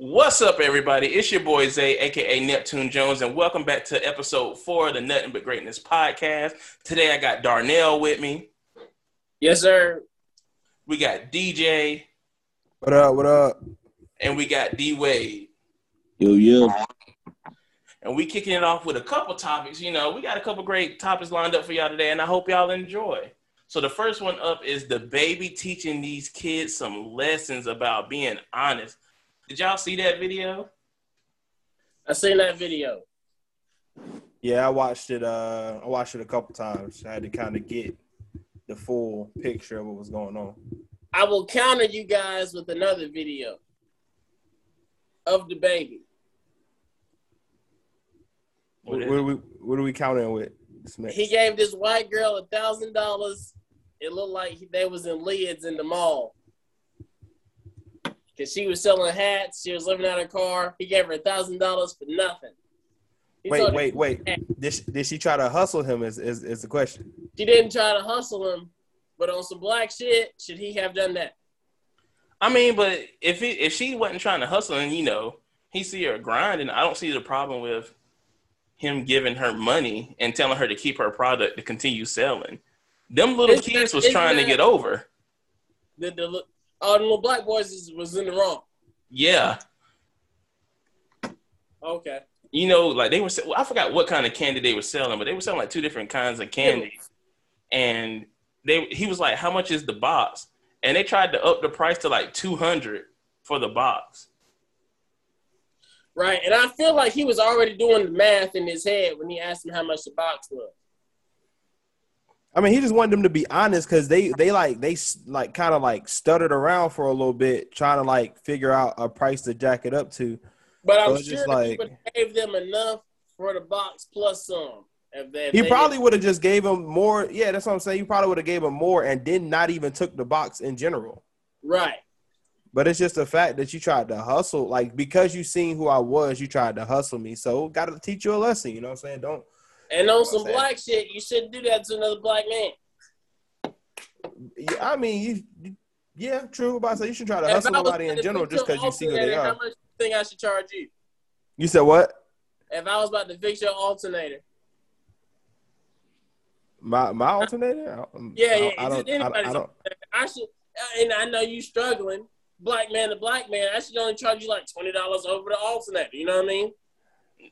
What's up, everybody? It's your boy Zay, aka Neptune Jones, and welcome back to episode four of the Nothing But Greatness podcast. Today I got Darnell with me. Yes, sir. We got DJ. What up? What up? And we got D Wade. Yo, yo. And we kicking it off with a couple topics. You know, we got a couple great topics lined up for y'all today, and I hope y'all enjoy. So the first one up is DaBaby teaching these kids some lessons about being honest. Did y'all see that video? I seen that video. Yeah, I watched it. Uh, I watched it a couple times. I had to kind of get the full picture of what was going on. I will counter you guys with another video of DaBaby. What, what, are we what are we counting with? Smith? He gave this white girl a thousand dollars. It looked like they was in Lids in the mall. Cause she was selling hats, she was living out of car. He gave her a thousand dollars for nothing. He wait, told wait, wait. Did she, did she try to hustle him? Is, is is the question? She didn't try to hustle him, but on some black shit, should he have done that? I mean, but if it, if she wasn't trying to hustle and you know he see her grinding, I don't see the problem with him giving her money and telling her to keep her product to continue selling. Them little It's- kids was it's trying to get over. The, the all the little black boys is, was in the wrong. Yeah, Okay. you know, like they were. se- I forgot what kind of candy they were selling, but they were selling like two different kinds of candy. And they he was like, "How much is the box?" And they tried to up the price to like two hundred for the box. Right. And I feel like he was already doing the math in his head when he asked him how much the box was. I mean, he just wanted them to be honest because they they like they s- like kind of like stuttered around for a little bit trying to like figure out a price to jack it up to. But I'm sure like- gave them enough for the box plus some. If they, if He probably would have just gave him more. Yeah, that's what I'm saying. He probably would have gave him more and did not even took the box in general. right. But it's just the fact that you tried to hustle, like because you seen who I was, you tried to hustle me. So got to teach you a lesson. You know what I'm saying? Don't. And on some black shit, you shouldn't do that to another black man. Yeah, I mean, you, yeah, true. About to say you should try to hustle was in general just because you see who they are. How much do you think I should charge you? You said what? If I was about to fix your alternator. My my alternator? I, um, Yeah, I, yeah. I don't. I, I don't. I should, and I know you struggling. Black man to black man, I should only charge you like twenty dollars over the alternator. You know what I mean?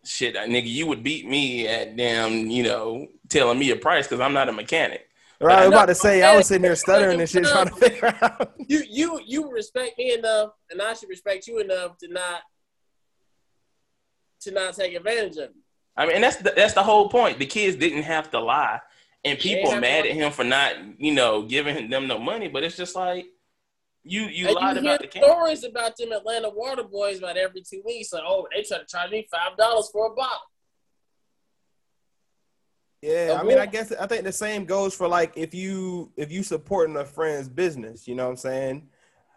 Shit, uh, nigga, you would beat me at damn, you know, telling me a price because I'm not a mechanic. Right, I was about to say I was sitting here stuttering and shit, trying to figure out. You you you respect me enough, and I should respect you enough to not to not take advantage of you. I mean, and that's the, that's the whole point. The kids didn't have to lie, and people are mad at him for not, you know, giving them no money. But it's just like you you And lied you about hear the camera. stories about them Atlanta water boys about every two weeks. Like, oh, they try to charge me five dollars for a bottle. Yeah, I mean, I guess I think the same goes for like if you if you supporting a friend's business, you know what I'm saying?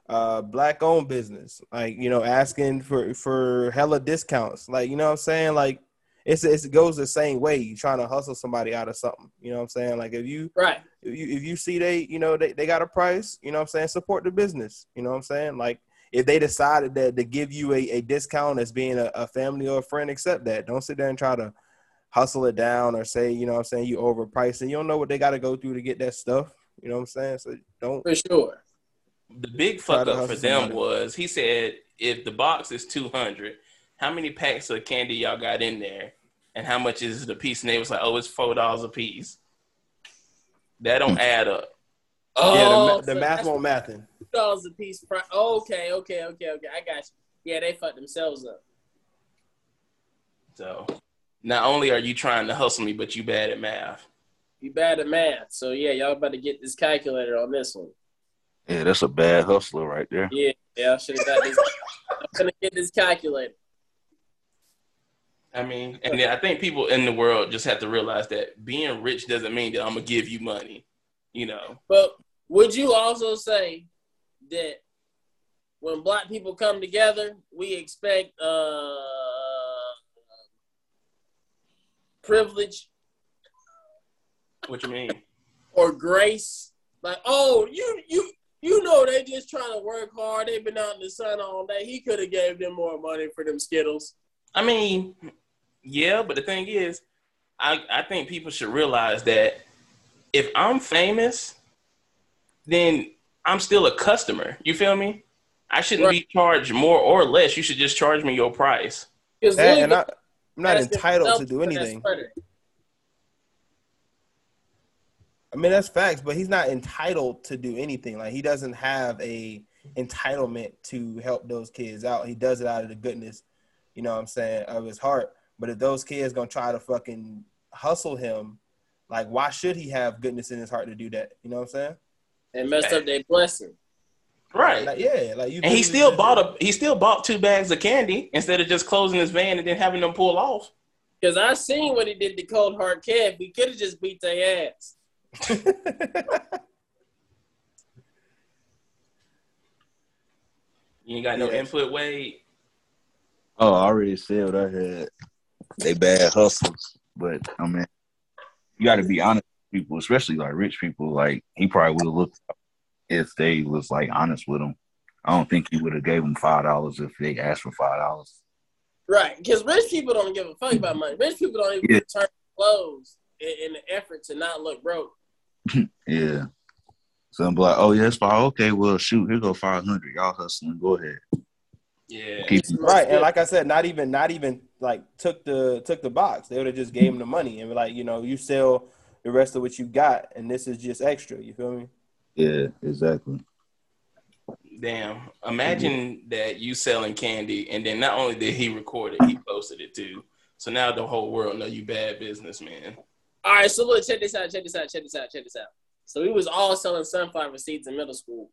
Uh, black owned business, like you know, asking for for hella discounts, like you know what I'm saying? Like it's, it's it goes the same way. You trying to hustle somebody out of something, you know what I'm saying? Like if you Right. if you, if you see they you know they, they got a price you know what i'm saying support the business you know what i'm saying like if they decided that to give you a, a discount as being a, a family or a friend accept that don't sit there and try to hustle it down or say you know what i'm saying you overpriced and you don't know what they got to go through to get that stuff you know what i'm saying so don't For sure. The big Try fuck up for them somebody. was he said if the box is two hundred, how many packs of candy y'all got in there, and how much is the piece? And they was like, oh, it's four dollars a piece. That don't hmm. add up. Oh, yeah the, oh, the so math won't mathing two dollars a piece. Pri- oh, okay, okay, okay, okay. I got you. Yeah, they fucked themselves up. So not only are you trying to hustle me, but you bad at math. You bad at math, so yeah, y'all about to get this calculator on this one. Yeah, that's a bad hustler right there. Yeah, yeah, I should have got this. I'm gonna get this calculator. I mean, and I think people in the world just have to realize that being rich doesn't mean that I'm gonna give you money. You know, But would you also say that when black people come together, we expect uh privilege what you mean? or grace? Like, oh, you you You know they just trying to work hard. They've been out in the sun all day. He could have gave them more money for them Skittles. I mean, yeah, but the thing is, I, I think people should realize that if I'm famous, then I'm still a customer. You feel me? I shouldn't Right. be charged more or less. You should just charge me your price. Because And, and I, I'm not entitled to do anything. I mean, that's facts, but he's not entitled to do anything. Like he doesn't have a entitlement to help those kids out. He does it out of the goodness, you know what I'm saying, of his heart. But if those kids gonna try to fucking hustle him, like why should he have goodness in his heart to do that? You know what I'm saying? And messed up their blessing. Right. Like, yeah, like you and he still bought a he still bought two bags of candy instead of just closing his van and then having them pull off. Because I seen what he did to Cold Hard Kev. We could have just beat their ass. You ain't got no Yeah. input, Wade. Oh, I already said what I had. They bad hustlers, but I mean, you got to be honest with people, especially like rich people. Like he probably would have looked if they was like honest with him. I don't think he would have gave them five dollars if they asked for five dollars. Right. Because rich people don't give a fuck about money. Rich people don't even Yeah. return clothes in, in the effort to not look broke. Yeah. So I'm like, oh yeah, it's fine. Okay, well shoot, here go five hundred. Y'all hustling, go ahead. Yeah. Keep right, and like I said, not even not even like took the took the box. They would have just gave him the money and be like, you know, you sell the rest of what you got, and this is just extra. You feel me? Yeah, exactly. Damn. Imagine that you selling candy and then not only did he record it, he posted it too. So now the whole world know you bad businessman. All right, so look, check this out, check this out, check this out, check this out. So we was all selling sunflower seeds in middle school.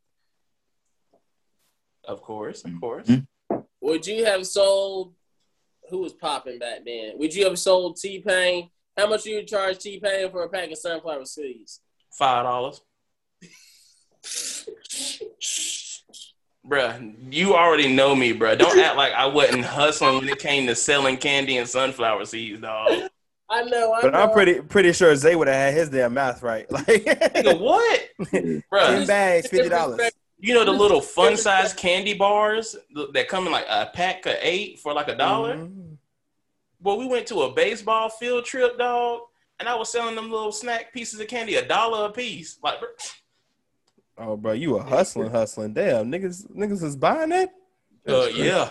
Of course, of course. Mhm. Would you have sold who was popping back then? Would you have sold T Pain? How much you charge T Pain for a pack of sunflower seeds? Five dollars. Bruh, you already know me, bruh. Don't act like I wasn't hustling when it came to selling candy and sunflower seeds, dog. I know, I But know. I'm pretty pretty sure Zay would have had his damn math right. Like Nigga, what? ten bags, fifty dollars. You know the little fun size candy bars that come in like a pack of eight for like a dollar? Mm-hmm. Well, we went to a baseball field trip, dog, and I was selling them little snack pieces of candy a dollar a piece. Like, bruh, Oh, bro, you were hustling, hustling. Damn, niggas, niggas was buying that. uh, yeah.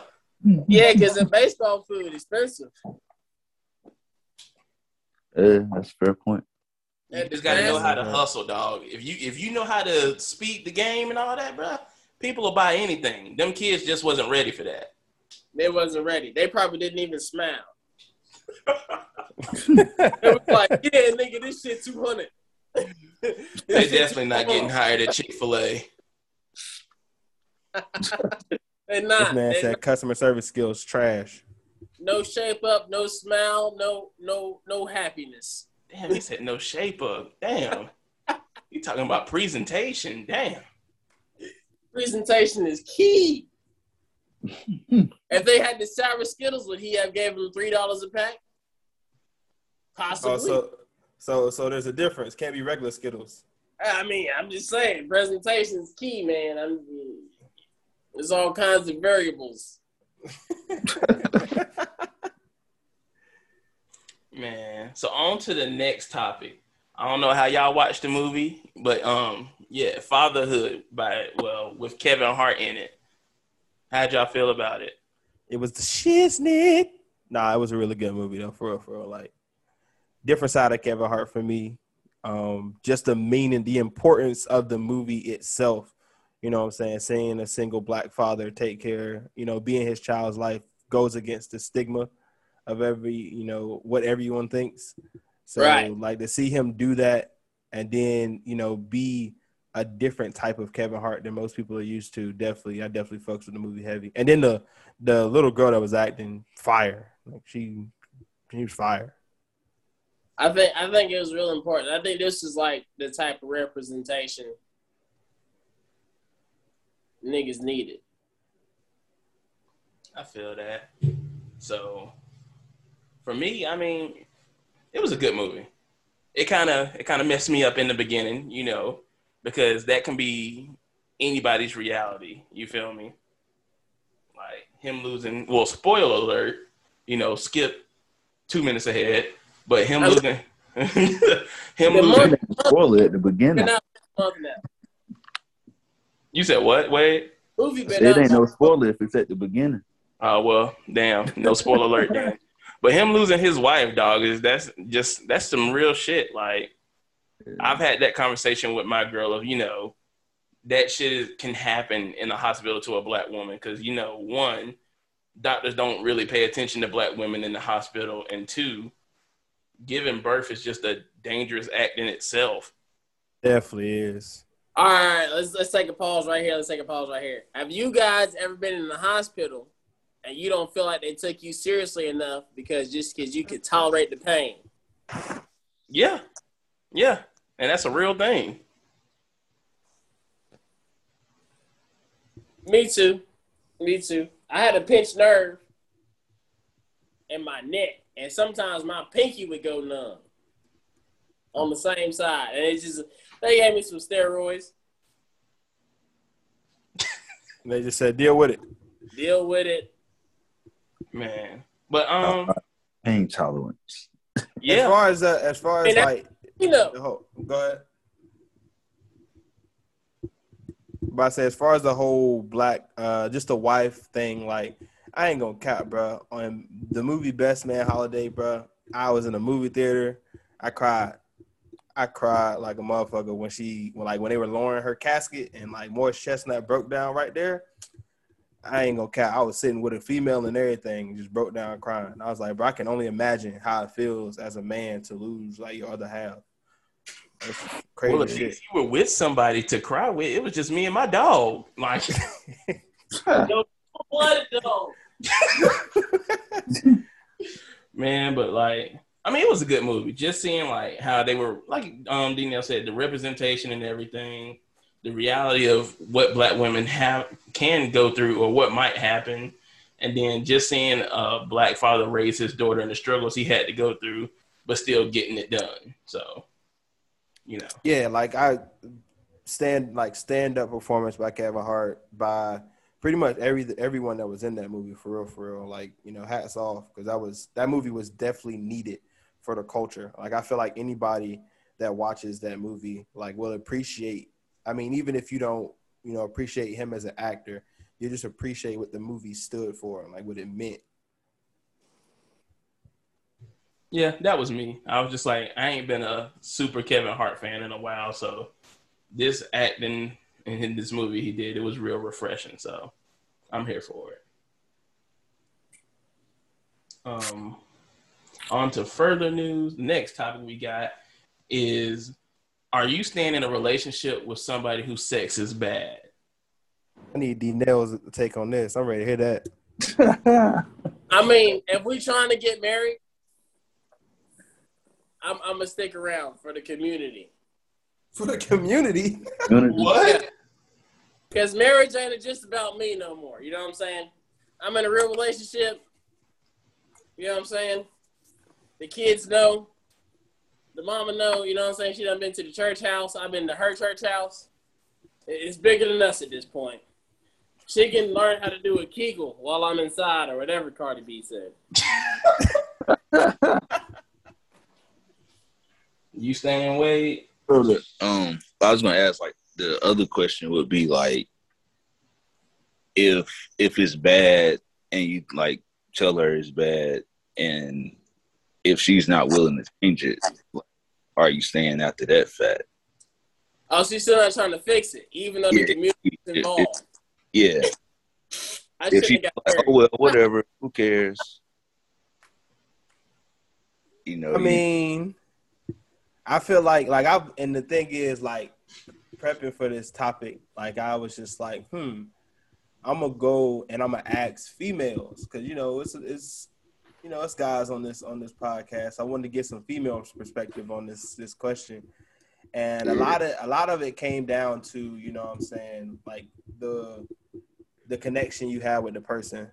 Yeah, because the baseball food is expensive. Yeah, that's a fair point. You just gotta know how to hustle, dog. If you if you know how to speak the game and all that, bruh, people will buy anything. Them kids just wasn't ready for that. They wasn't ready. They probably didn't even smile. They was like, yeah, nigga, this shit 200. They definitely not getting hired at Chick Fil A. They This man They said customer service skills trash. no shape up, no smile, no no no happiness. Damn, he said no shape up. Damn, you talking about presentation? Damn. Presentation is key. if they had the sour Skittles, would he have gave them three dollars a pack? Possibly. Oh, so so so there's a difference. Can't be regular Skittles. I mean, I'm just saying, presentation is key, man. I'm, there's all kinds of variables. Man, so on to the next topic. I don't know how y'all watched the movie, but um, yeah, Fatherhood by well with Kevin Hart in it. How'd y'all feel about it? It was the shiznit. Nah, it was a really good movie though, for real, for real. Like different side of Kevin Hart for me. Um, just the meaning, the importance of the movie itself. You know what I'm saying? Seeing a single black father take care, you know, being his child's life goes against the stigma of every, you know, what everyone thinks. So Right. like to see him do that and then, you know, be a different type of Kevin Hart than most people are used to. Definitely, I definitely fucks with the movie heavy. And then the the little girl that was acting fire, like she she was fire. I think I think it was real important. I think this is like the type of representation niggas needed. I feel that. So for me, I mean, it was a good movie. It kind of it kind of messed me up in the beginning, you know, because that can be anybody's reality. You feel me? Like him losing. Well, spoiler alert. You know, skip two minutes ahead, but him I- losing. him losing. month- Spoiler at the beginning. out a month now. You said what? Wait. Movie been It ain't no spoiler if it's at the beginning. Oh well, damn. No spoiler alert. Then. But him losing his wife, dog, is that's just that's some real shit. Like I've had that conversation with my girl of you know that shit is, can happen in the hospital to a black woman because you know one doctors don't really pay attention to black women in the hospital and two giving birth is just a dangerous act in itself Definitely is. All right, let's let's take a pause right here. Let's take a pause right here. Have you guys ever been in the hospital and you don't feel like they took you seriously enough because just because you could tolerate the pain? yeah yeah and that's a real thing Me too. Me too. I had a pinched nerve in my neck, and sometimes my pinky would go numb on the same side. And it's just they gave me some steroids. They just said deal with it. Deal with it. Man but um Pain tolerance. Yeah. As far as uh, as far as And like You know, the whole, go ahead. But I say as far as the whole black, uh, just the wife thing, like I ain't gonna cap, bro. On the movie Best Man Holiday, bro, I was in a movie theater. I cried. I cried like a motherfucker when she, when like when they were lowering her casket and like Morris Chestnut broke down right there. I ain't gonna cap. I was sitting with a female and everything, just broke down crying. I was like, bro, I can only imagine how it feels as a man to lose like your other half. That's crazy well if shit. you were with somebody to cry with it was just me and my dog like what though? man but like i mean it was a good movie just seeing like how they were like um Danielle said the representation and everything the reality of what black women have can go through or what might happen and then just seeing a black father raise his daughter and the struggles he had to go through but still getting it done so you know Yeah, like I stand like stand up performance by Kevin Hart by pretty much every everyone that was in that movie for real, for real. Like you know, hats off because that was that movie was definitely needed for the culture. Like I feel like anybody that watches that movie like will appreciate. I mean, even if you don't you know appreciate him as an actor, you just appreciate what the movie stood for, like what it meant. Yeah, that was me. I was just like, I ain't been a super Kevin Hart fan in a while, so this acting in this movie he did, it was real refreshing. So I'm here for it. Um, on to further news. The next topic we got is: Are you staying in a relationship with somebody whose sex is bad? I need D Nails to take on this. I'm ready to hear that. I mean, if we're trying to get married, I'm, I'm gonna stick around for the community. For the community. What? Because marriage ain't just about me no more. You know what I'm saying? I'm in a real relationship. You know what I'm saying? The kids know. The mama know. You know what I'm saying? She done been to the church house. I've been to her church house. It's bigger than us at this point. She can learn how to do a kegel while I'm inside or whatever Cardi B said. You staying Wade? um, I was gonna ask like the other question would be like, if if it's bad and you like tell her it's bad, and if she's not willing to change it, are you staying after that fact? Oh, she's still not trying to fix it, even though the Yeah. community's If, involved. yeah, I if should she have got like, oh well, whatever, who cares? You know, I mean, I feel like like I and the thing is like prepping for this topic, like I was just like, hmm, I'm gonna go and I'm gonna ask females because you know it's it's you know us guys on this on this podcast. I wanted to get some female perspective on this this question, and a lot of a lot of it came down to you know what I'm saying like the the connection you have with the person.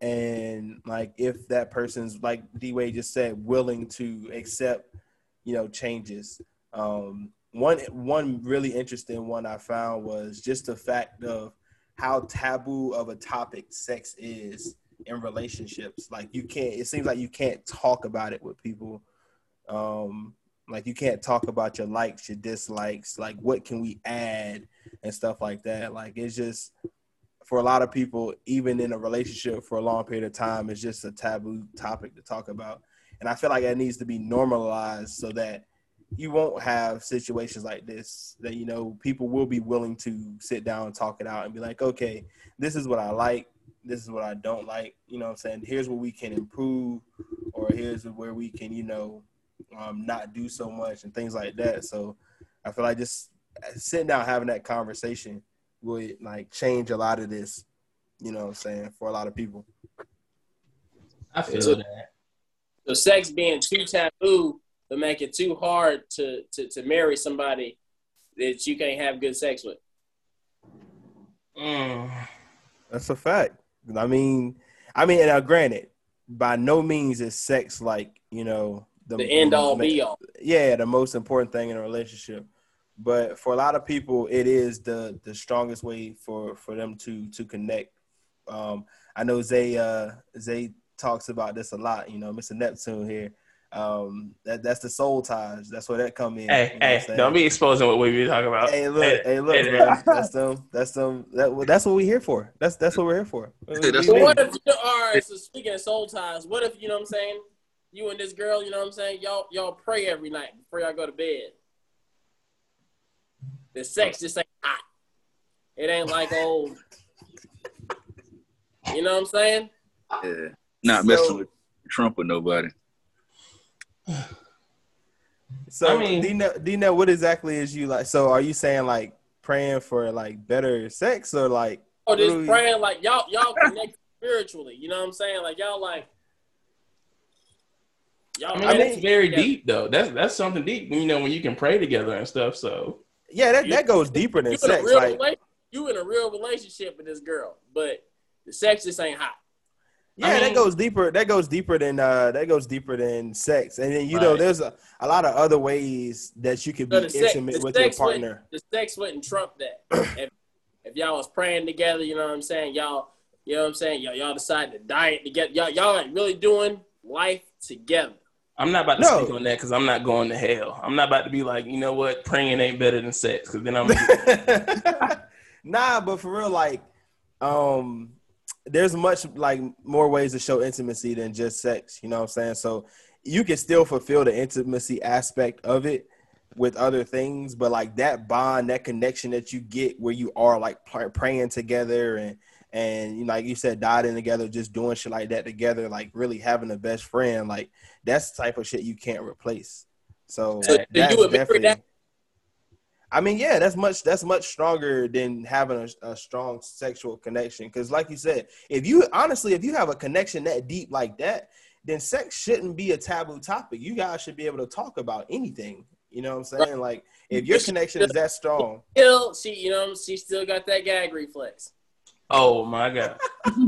And like if that person's like D Wade just said willing to accept you know changes. Um one one really interesting one I found was just the fact of how taboo of a topic sex is in relationships. Like you can't. It seems like you can't talk about it with people. Um, like you can't talk about your likes, your dislikes. Like what can we add and stuff like that. Like it's just for a lot of people, even in a relationship for a long period of time, it's just a taboo topic to talk about. And I feel like it needs to be normalized so that you won't have situations like this that you know people will be willing to sit down and talk it out and be like okay this is what i like this is what i don't like you know what i'm saying here's where we can improve or here's where we can you know um, not do so much and things like that so i feel like just sitting down having that conversation would like change a lot of this you know what i'm saying for a lot of people I feel So- that. So sex being too taboo would make it too hard to, to, to marry somebody that you can't have good sex with. Mm. That's a fact. I mean, I mean, now granted, by no means is sex like you know the, The end all be all. Yeah, the most important thing in a relationship. But for a lot of people, it is the the strongest way for for them to to connect. Um, I know Zay uh, Zay talks about this a lot. You know, Mr. Neptune here. Um, that that's the soul ties. That's where that come in. Hey, you know hey, don't be exposing what we be talking about. Hey, look, Hey, hey, look, hey, bro. That's them. That's them. That, that's what we here for. That's that's what we're here for. That's So what if you all right, so speaking of soul ties, what if you know what I'm saying? You and this girl, you know what I'm saying? Y'all y'all pray every night before y'all go to bed. The sex just ain't hot. It ain't like old. You know what I'm saying? Yeah. Not So- messing with Trump or nobody. So, I mean- Dina, Dina, what exactly is you like? So, are you saying like praying for like better sex or like? Oh, just Really? praying like y'all y'all connect spiritually. You know what I'm saying? Like y'all like y'all I mean, that's very yeah. deep though. That's that's something deep. You know, when you can pray together and stuff. So Yeah, that, You- that goes deeper than you in a sex. real Like, rela- you in a real relationship with this girl, but the sex just ain't hot. Yeah, I that goes deeper. That goes deeper than uh, that goes deeper than sex. And then you know, there's a, a lot of other ways that you could be So the sex, intimate the with your partner. The sex wouldn't trump that. if, if y'all was praying together, you know what I'm saying? Y'all, you know what I'm saying? Y'all, y'all decide to diet together. Y'all, y'all like really doing life together. I'm not about to No. speak on that because I'm not going to hell. I'm not about to be like, you know what, praying ain't better than sex because then I'm. nah, but for real, like, um, there's much like more ways to show intimacy than just sex. You know what I'm saying? So you can still fulfill the intimacy aspect of it with other things, but like that bond, that connection that you get where you are like praying together and and you know, like you said, dieting together, just doing shit like that together, like really having a best friend, like that's the type of shit you can't replace. So, So, do you would marry that? I mean, yeah, that's much that's much stronger than having a, a strong sexual connection. Because, like you said, if you honestly, if you have a connection that deep like that, then sex shouldn't be a taboo topic. You guys should be able to talk about anything. You know what I'm saying? Like, if your connection is that strong, Still, she, you know, she still got that gag reflex. oh my god.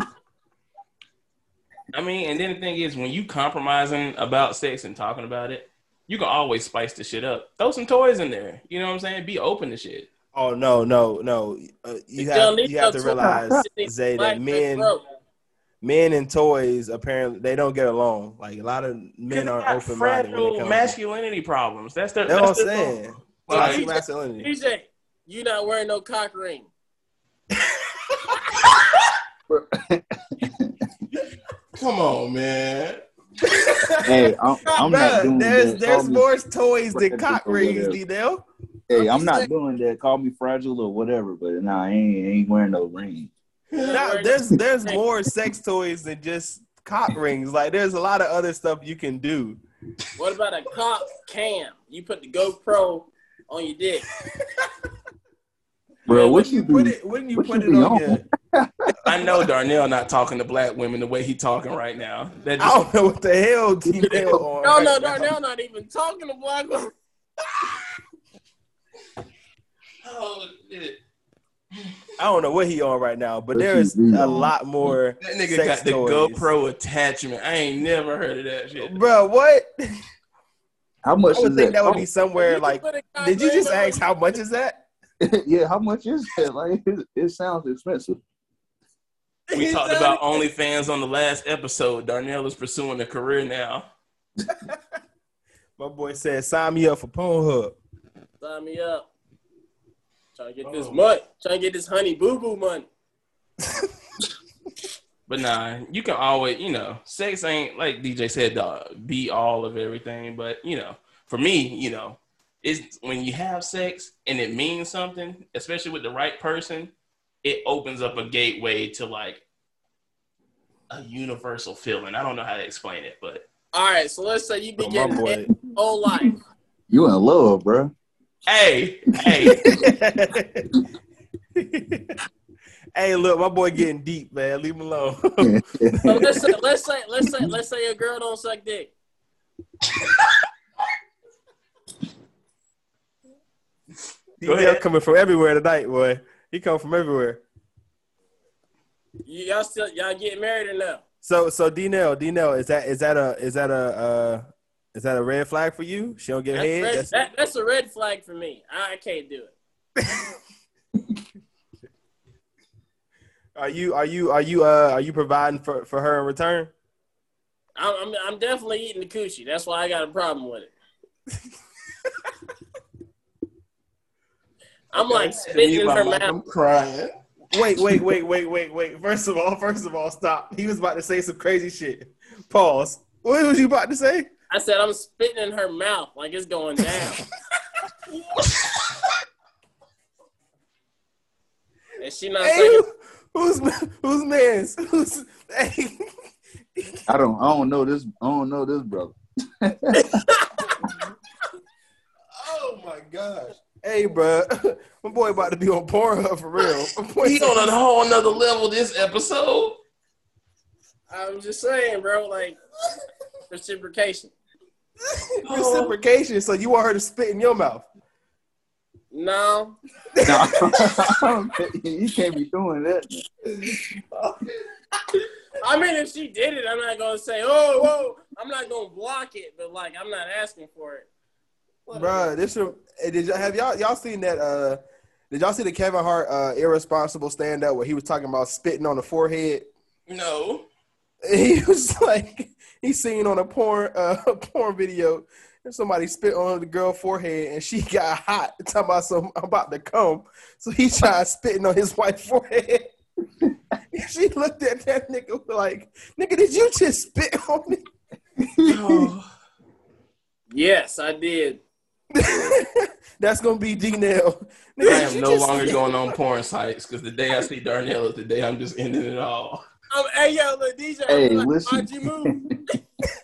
I mean, and then the thing is, when you compromising about sex and talking about it, you can always spice the shit up. Throw some toys in there. You know what I'm saying? Be open to shit. oh no, no, no, uh, you You have you have to realize, You Zay, that and men men and toys apparently they don't get along. Like a lot of men aren't open minded when it fragile comes. masculinity problems. That's their. That's what I'm saying. problem. Toxic Like- masculinity. DJ, you not wearing no cock ring. Come on, man. Hey, I'm, I'm not doing there's that. there's Call me- more toys than fragile cock or rings, whatever. D-Dell. Hey, I'm I'm not saying- doing that. Call me fragile or whatever, but nah, I ain't, ain't wearing no ring. You not Nah, there's there's more sex toys than just cock rings. Like there's a lot of other stuff you can do. What about a cock cam? You put the GoPro on your dick. Bro, what wouldn't you you put do? it? Wouldn't you what put you it on on? your? I know Darnell not talking to black women the way he talking right now. That I don't know what the hell D-Dell on. No, no, right now. Darnell not even talking to black women. oh, shit. I don't know what he on right now, but What there you is be a lot more. That nigga sex got the toys. GoPro attachment. I ain't never heard of that shit. Bro, what? How much I would is think that? that would oh, be somewhere like. Did you just ask how much is that? yeah, how much is that? Like, it, it sounds expensive. We talked about OnlyFans on the last episode. Darnell is pursuing a career now. My boy said, "Sign me up for Pornhub." Sign me up. Trying to get this oh. money. Trying to get this honey boo boo money. But nah, you can always, you know, sex ain't like DJ said, the be all of everything. But you know, for me, you know, it's when you have sex and it means something, especially with the right person, it opens up a gateway to like a universal feeling. I don't know how to explain it, but All right, so let's say you be Oh, my getting boy. head whole life. You in love, bro. hey, hey, hey, look, my boy getting deep, man. Leave him alone. So let's say, let's say, let's say, let's say a girl don't suck dick. Go He ahead. coming from everywhere tonight, boy. He come from everywhere. Y'all still y'all getting married or no? So, so D-Nell, D-Nell, is that is that a is that a uh, is that a red flag for you? She don't get That's, head. red, That's- that, that's a red flag for me. I, I can't do it. Are you are you are you uh are you providing for, for her in return? I'm, I'm I'm definitely eating the coochie. That's why I got a problem with it. I'm like spitting in her mouth. I'm crying. Wait, wait, wait, wait, wait, wait. First of all, first of all, stop. He was about to say some crazy shit. Pause. What was you about to say? I said I'm spitting in her mouth like it's going down. and she not Hey, saying who's who's man's? Who's hey? I don't. I don't know this. I don't know this brother. Oh my gosh. Hey, bro, my boy about to be on Pornhub for real. My boy He on a whole another level this episode. I'm just saying, bro, like reciprocation. reciprocation. So you want her to spit in your mouth? No. No, you can't be doing that. I mean if she did it, I'm not gonna say, oh whoa, I'm not gonna block it, but like I'm not asking for it. Bruh, this did y'all have y'all y'all seen that uh did y'all see the Kevin Hart uh irresponsible stand up where he was talking about spitting on the forehead? No. He was like he seen on a porn uh porn video and somebody spit on the girl forehead and she got hot talking about some I'm about to come. So he tried spitting on his wife's forehead. she looked at that nigga like, nigga, did you just spit on me? Yes, I did. That's gonna be D Nail. I am no longer going on porn sites because the day I see Darnell is the day I'm just ending it all. Um, hey yo, look, DJ, Hey, like, listen. why'd you move?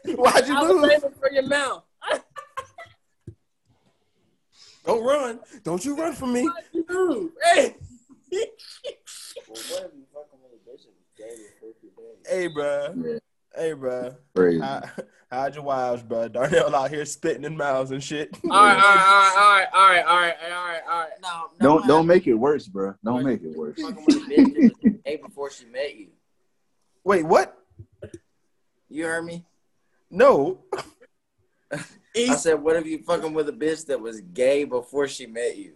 Why'd you I was move? aiming for your mouth. Don't run. Don't you run from me. Why'd you move? Hey. Hey, bruh. Yeah, Hey, bruh. crazy. How, how'd your wives, bruh? Darnell out here spitting in mouths and shit. all right, all right, all right, all right, all right, all right, all right. No, no, Don't don't make it worse, bro. Don't make it worse. Fucking with a bitch that was gay before she met you. Wait, what? You heard me? No. I said, what if you fucking with a bitch that was gay before she met you?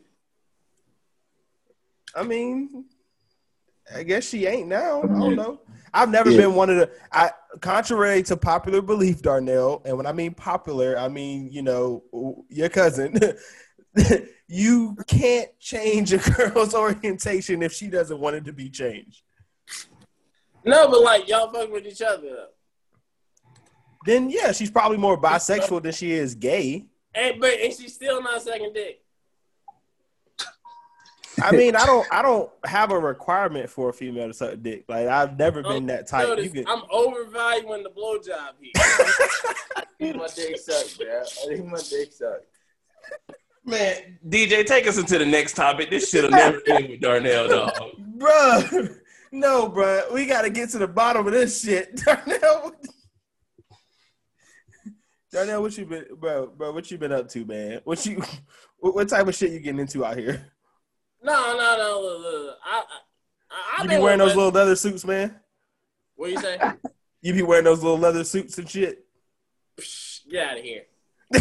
I mean, I guess she ain't now. I don't know. I've never Yeah. been one of the. I contrary to popular belief, Darnell, and when I mean popular, I mean you know your cousin. you can't change a girl's orientation if she doesn't want it to be changed. No, but like y'all fuck with each other. Then yeah, she's probably more bisexual than she is gay. And but and she's still not sucking dick. I mean, I don't, I don't have a requirement for a female to suck dick. Like I've never been that type. Notice, You can, I'm overvaluing the blowjob here. My dick sucked, bro. I think my dick sucked. Man, DJ, take us into the next topic. This shit'll never end with Darnell, dog. Bruh, no, bruh. We got to get to the bottom of this shit. Darnell, Darnell, what you been, bro, bro? What you been up to, man? What you, what, what type of shit you getting into out here? No, no, no. Look, look, look. I, I, I, You be wearing with those little leather suits, man. What you say? You be wearing those little leather suits and shit. Psh, Get out of here.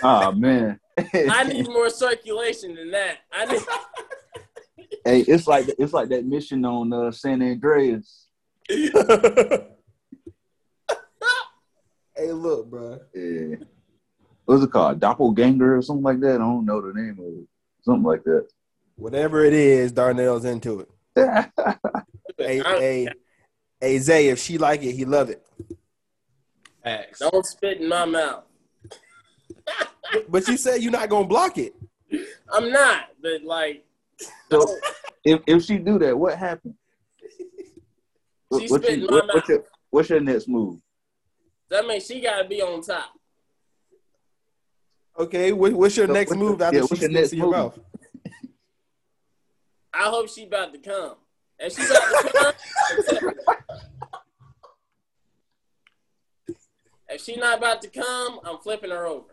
Oh man. I need more circulation than that. I need. hey, it's like it's like that mission on uh, San Andreas. hey, look, bro. Yeah. What's it called? Doppelganger or something like that? I don't know the name of it. Something like that. Whatever it is, Darnell's into it. hey, hey, hey, Zay, if she like it, he love it. Facts. Don't spit in my mouth. But you said you're not gonna block it. I'm not, but like, So if if she do that, what happened? What, She what spit you- in my what- what's, mouth. your, what's your next move? that means she gotta be on top. Okay, what, what's your So next what's move your- after yeah, she what's your spits next in your move? mouth? I hope she about to come. And she about to come, accept it. if she not about to come, I'm flipping her over.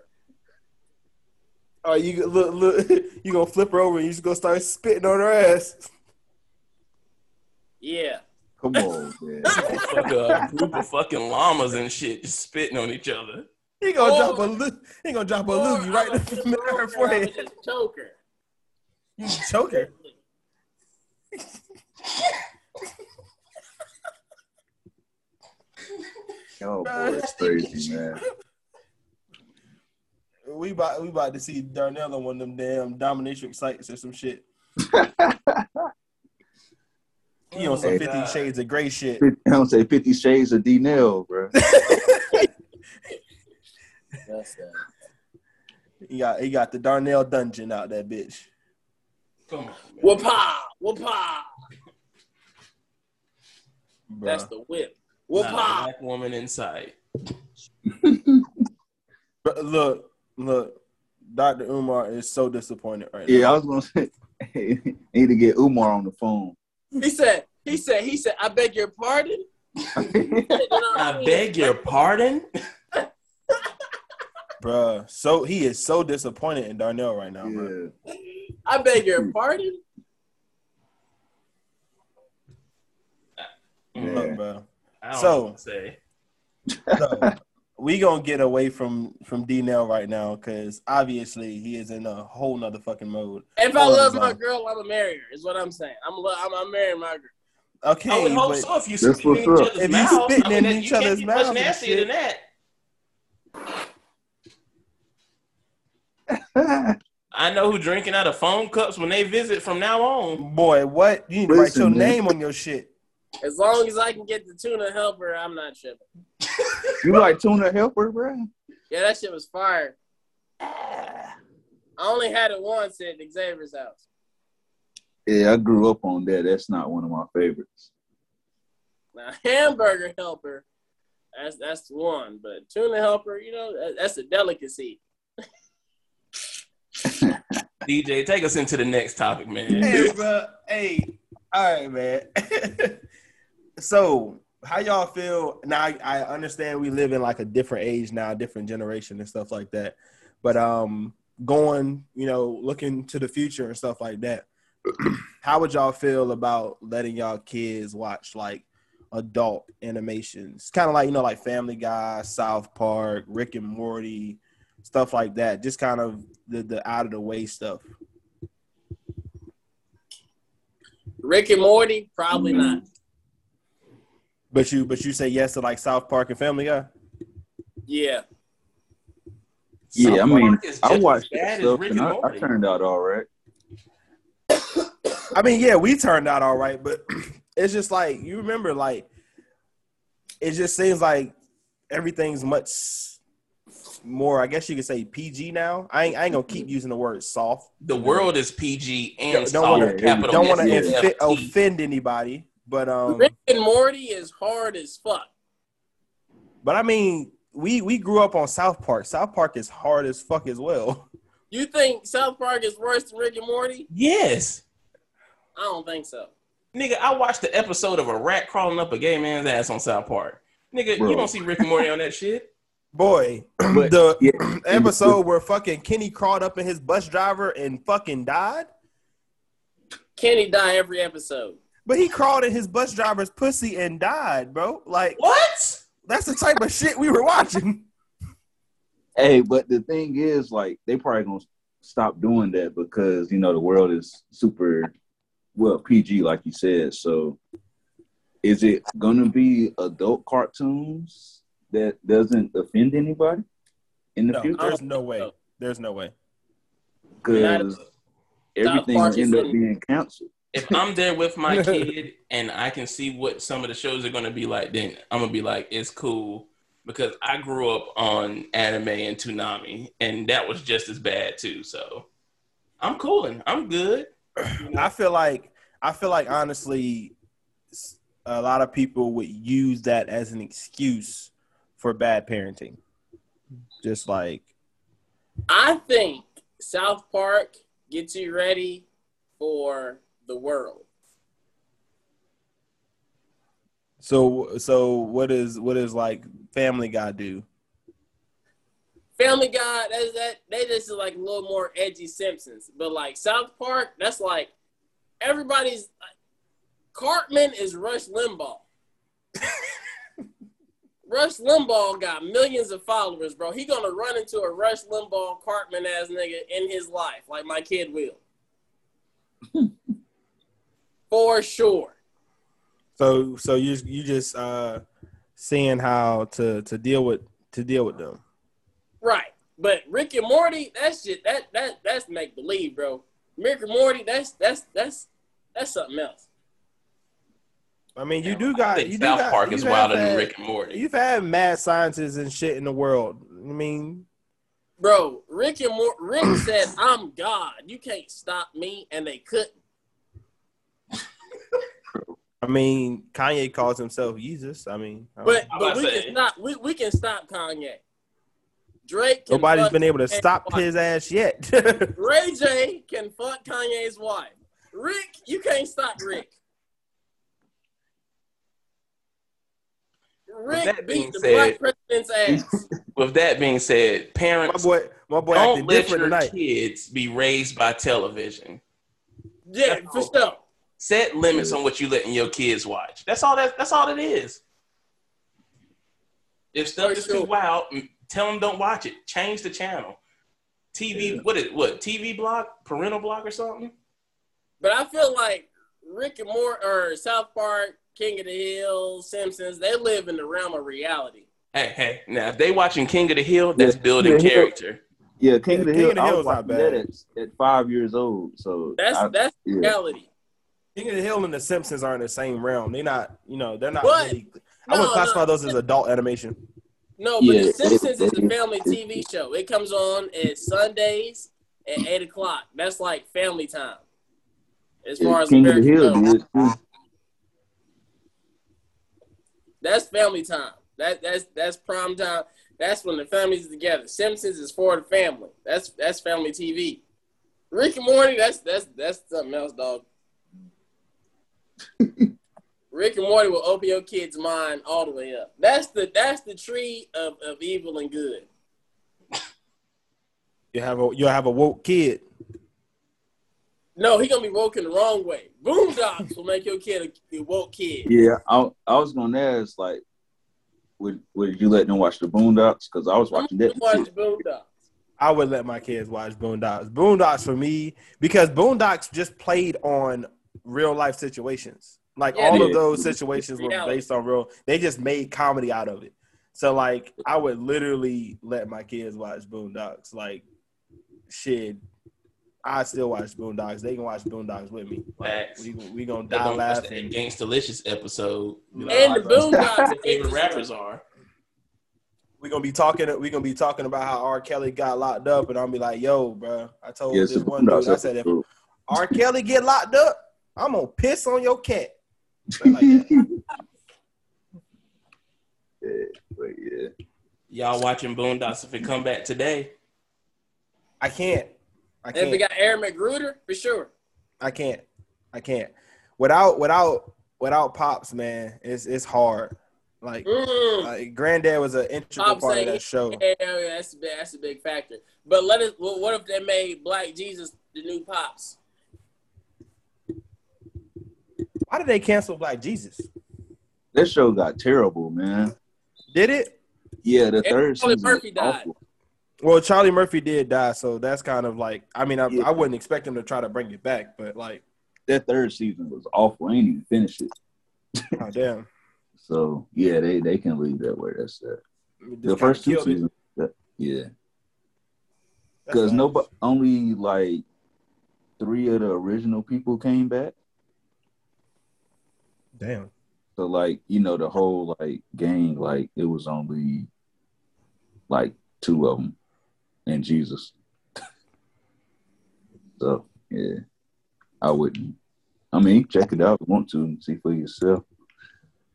Oh, you look, look, you gonna flip her over and you just gonna start spitting on her ass. Yeah. Come on, man. Fuck a group of fucking llamas and shit just spitting on each other. He gonna Or- drop a lu- he gonna drop a loogie right in the middle of her forehead. just choke her. You choke her. Oh boy, it's crazy, man. We about we about to see Darnell on one of them damn dominatrix sites or some shit. He on some Oh, Fifty God. Shades of Grey shit. I don't say Fifty Shades of D Nail, bro. That's that. He got he got the Darnell dungeon out that bitch. Come on. man. Whoop-ah! Whoop-ah! Bruh. That's the whip. Not a black woman inside. Bruh, look, look. Dr. Umar is so disappointed right Yeah, now. Yeah, I was gonna say need to get Umar on the phone. He said, he said, he said, I beg your pardon? You know what I beg your pardon. Bruh. So he is so disappointed in Darnell right now, bro. I beg your pardon? Mm, Look, bro. I don't So- know what to say. So we gonna get away from from D Nell right now because obviously he is in a whole nother fucking mode. If I love no. my girl, I'm gonna marry her. Is what I'm saying. I'm lo- I'm, I'm marrying my girl. Okay, I would hope so if you That's spit in each what's up. other's If you mouth. spitting I mean, in each you can't other's be mouths much nastier shit. than that. I know who drinking out of phone cups when they visit from now on. boy, what you need to write your name on your shit. As long as I can get the tuna helper, I'm not tripping. you like tuna helper, bro? Yeah, that shit was fire. I only had it once at Xavier's house. Yeah, I grew up on that. That's not one of my favorites. Now, hamburger helper, that's that's one. But tuna helper, you know, that's a delicacy. DJ, take us into the next topic, man. Hey, bro. Hey, all right, man. so, how y'all feel? Now, I, I understand we live in like a different age now, different generation and stuff like that. But um, going, you know, looking to the future and stuff like that. how would y'all feel about letting y'all kids watch like adult animations, kind of like you know, like Family Guy, South Park, Rick and Morty, stuff like that? Just kind of the the out of the way stuff. Rick and Morty, probably mm-hmm. not. But you, but you say yes to like South Park and Family Guy. Yeah. Yeah, I mean, I watched that stuff and and I, I turned out all right. I mean, yeah, we turned out all right, but it's just like you remember, like it just seems like everything's much more. I guess you could say PG now. I ain't, I ain't gonna keep using the word soft. The world is PG and Don't soft wanna- capital Don't want to infi- offend anybody, but um, Rick and Morty is hard as fuck. but I mean, we we grew up on South Park. South Park is hard as fuck as well. You think South Park is worse than Rick and Morty? Yes. I don't think so. Nigga, I watched the episode of a rat crawling up a gay man's ass on South Park. Nigga, Bro. you don't see Rick and Morty on that shit. Boy, But, the yeah, episode where fucking Kenny crawled up in his bus driver and fucking died. Kenny die every episode. But he crawled in his bus driver's pussy and died, bro. Like What? that's the type of shit we were watching. Hey, but the thing is, like, they probably gonna stop doing that because you know the world is super well PG, like you said. So, is it gonna be adult cartoons that doesn't offend anybody in the No, future? there's no way. There's no way. Because everything Park end up being canceled. If I'm there with my kid and I can see what some of the shows are gonna be like, then I'm gonna be like, it's cool because I grew up on anime and Toonami, and that was just as bad too. So I'm cooling. I'm good. I feel like I feel like honestly, a lot of people would use that as an excuse for bad parenting. Just like I think South Park gets you ready for the world. so so what is what is like Family Guy do? Family Guy, that's that they just is like a little more edgy Simpsons. But like South Park, that's like everybody's Cartman is Rush Limbaugh. Rush Limbaugh got millions of followers, bro. He gonna run into a Rush Limbaugh Cartman ass nigga in his life, like my kid will. For sure. So so you you just uh seeing how to to deal with to deal with them. Right. But Rick and Morty, that shit, that that that's make believe, bro. Rick and Morty, that's that's that's that's something else. I mean, you Yeah, do I got think you do South got, Park is wilder than Rick and Morty. You've had mad scientists and shit in the world. I mean, Bro, Rick and Mor- Rick said, "I'm God. You can't stop me," and they couldn't. I mean, Kanye calls himself Jesus. I mean, I But I'm but we say- can stop. We, we can stop Kanye. Drake. Can nobody's fuck been able to Kanye's stop wife. his ass yet. Ray J can fuck Kanye's wife. Rick, you can't stop Rick. Rick that being beat the said- black president's ass. With that being said, my parents boy, my boy don't acting let your tonight. kids be raised by television. Yeah, for sure. Set limits on what you letting your kids watch. That's all that. That's all it is. If stuff For is sure. too wild, mm, tell them don't watch it. Change the channel. TV, what is what? TV block, parental block, or something. But I feel like Rick and Mort or South Park, King of the Hill, Simpsons, they live in the realm of reality. Hey, hey. Now, if they watching King of the Hill, that's Yeah, building King of Hill. character. Yeah, King of the King Hill. of the I Hill was is not watching that at, at five years old. So That's I- that's yeah. reality. King of the Hill and the Simpsons are in the same realm. They're not, you know, they're not But- really. I would classify no. those as adult animation. No, but Yeah, The Simpsons is a family TV show. It comes on at Sundays at eight o'clock. That's like family time. As far as King of the Hill goes. did too. That's family time. That that's that's prime time. That's when the family's together. Simpsons is for the family. That's that's family TV. Rick and Morty, that's that's that's something else, dog. Rick and Morty will open your kid's mind all the way up. That's the that's the tree of, of evil and good. You have a you have a woke kid. No, he gonna be woken the wrong way. Boondocks will make your kid a, a woke kid. Yeah, I, I was gonna ask like, would would you let them watch the Boondocks? Because I was watching that. Watch shit. Boondocks. I would let my kids watch Boondocks. Boondocks for me because Boondocks just played on real life situations. Like Yeah, all they- of those situations were based on real. They just made comedy out of it. So like I would literally let my kids watch Boondocks. Like shit, I still watch Boondocks. They can watch Boondocks with me. Like, we we gonna die gonna watch laughing. the Gangstalicious episode. You know, And like the their Boondocks favorite rappers are. we gonna be talking. We gonna be talking about how R. Kelly got locked up, and I'll be like, "Yo, bro, I told Yeah, it's this one dude. I said if. R. Kelly get locked up, I'm gonna piss on your cat." Like. Yeah, but yeah. Y'all watching Boondocks if it come back today. I can't. I And if we got Aaron McGruder, for sure. I can't. I can't. Without without without pops, man, it's it's hard. Like, Mm. like Granddad was an integral Pop part of that show. Yeah, yeah, that's a big, that's a big factor. But let us. Well, what if they made Black Jesus the new pops? Why did they cancel Black Jesus? This show got terrible, man. Did it? Yeah, the And third Charlie season. Murphy died. awful. Well, Charlie Murphy did die, so that's kind of like. I mean, I, Yeah. I wouldn't expect him to try to bring it back, but like, That third season was awful. I ain't even finished it. oh damn. So yeah, they they can leave that where that's at. The first two seasons, that, yeah, because nobody only like three of the original people came back. Damn. So like you know the whole like gang like it was only like two of them and Jesus. so yeah, I wouldn't. I mean, check it out if you want to and see for yourself.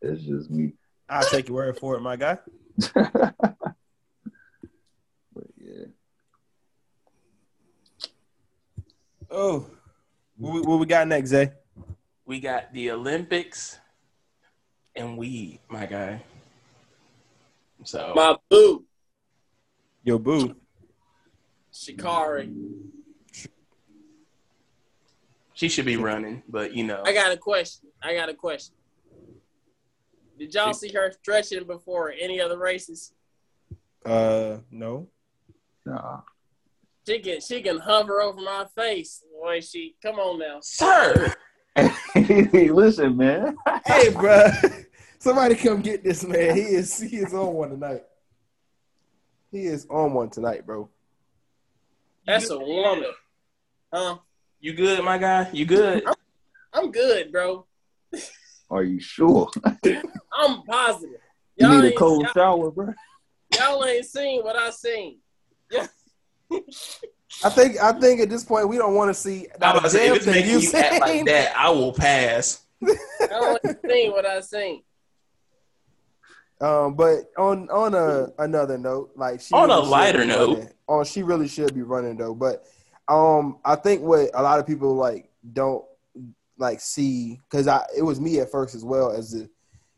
It's just me. I'll take your word for it, my guy. but yeah, Oh, what, we- what we got next, Zay? We got the Olympics and weed, my guy. So My boo, Yo, boo. Sha'Carri. she should be running, but you know, I got a question. I got a question. Did y'all see her stretching before any other races? Uh, no. nah. She can she can hover over my face. Boy, she come on now. sir. hey, listen, man. Hey, bro. Somebody come get this man. He is he is on one tonight. He is on one tonight, bro. That's a woman. Huh? You good, my guy? You good? I'm good, bro. Are you sure? I'm positive. You Y'all need a cold y'all, shower, bro. y'all ain't seen what I seen. I think I think at this point we don't want to see I not was a about to say, damn if it's thing making you you act like that, I will pass. Y'all ain't seen what I seen. Um, but on on a another note, like she On a really should lighter be note. running. on she really should be running though. But um, I think what a lot of people like don't like see because I it was me at first as well as the,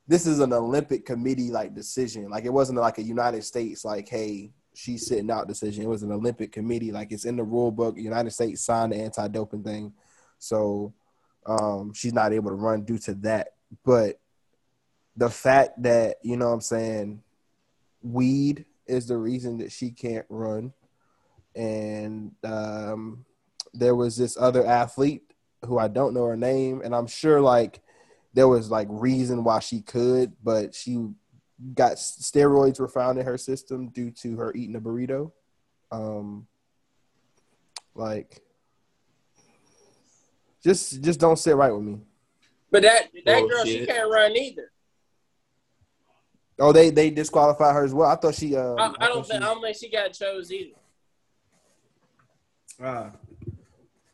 this is an Olympic committee like decision. Like it wasn't like a United States like hey she's sitting out decision. It was an Olympic committee like it's in the rule book. United States signed the anti doping thing, so um, she's not able to run due to that. But the fact that you know what I'm saying weed is the reason that she can't run. And um, there was this other athlete who I don't know her name and I'm sure like there was like reason why she could but she got steroids were found in her system due to her eating a burrito. Um like just just don't sit right with me. But that that girl, she can't run either. Oh they they disqualified her as well I thought she uh I, I don't thought think I don't think she got chose either. she- ah.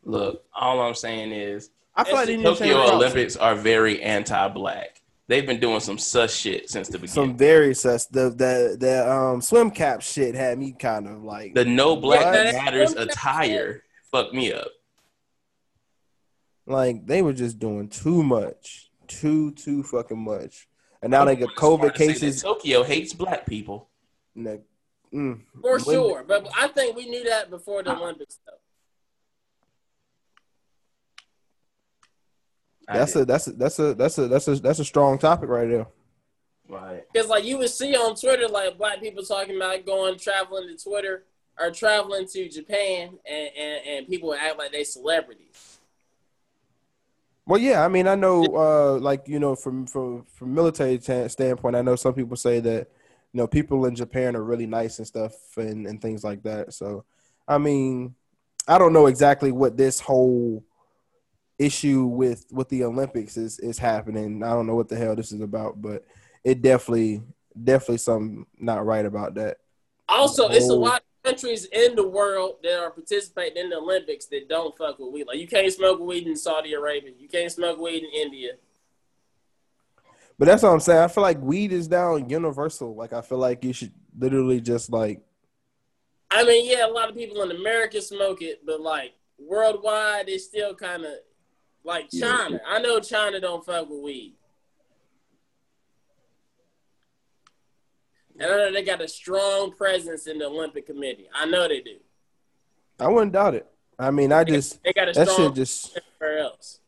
Look, all I'm saying is I feel like they need to change Tokyo the. Olympics are very anti-black. They've been doing some sus shit since the beginning. Some beginning. very sus. The the the um swim cap shit had me kind of like. the no black Yeah, that- matters attire fucked me up. like they were just doing too much, too too fucking much, and now they got COVID to say that cases. Tokyo hates black people. Like, mm, For when- sure. But I think we knew that before the Olympics though. That's a that's a that's a that's a that's a that's a strong topic right there. right. Because like you would see on Twitter, like black people talking about going traveling to Twitter or traveling to Japan, and and, and people act like they celebrities. Well, yeah, I mean, I know, uh, like you know, from from from military ta- standpoint, I know some people say that you know people in Japan are really nice and stuff and and things like that. So, I mean, I don't know exactly what this whole issue with with the Olympics is is happening. I don't know what the hell this is about, but it definitely definitely something not right about that. Also, it's a lot countries in the world that are participating in the Olympics that don't fuck with weed. Like you can't smoke weed in Saudi Arabia, you can't smoke weed in India. But that's what I'm saying. I feel like weed is now universal. Like I feel like you should literally just like I mean, yeah, a lot of people in America smoke it, but like worldwide, it's still kind of like Yeah. China. I know China don't fuck with weed. And I know they got a strong presence in the Olympic Committee. I know they do. I wouldn't doubt it. I mean, I just They got a that shit just everywhere else.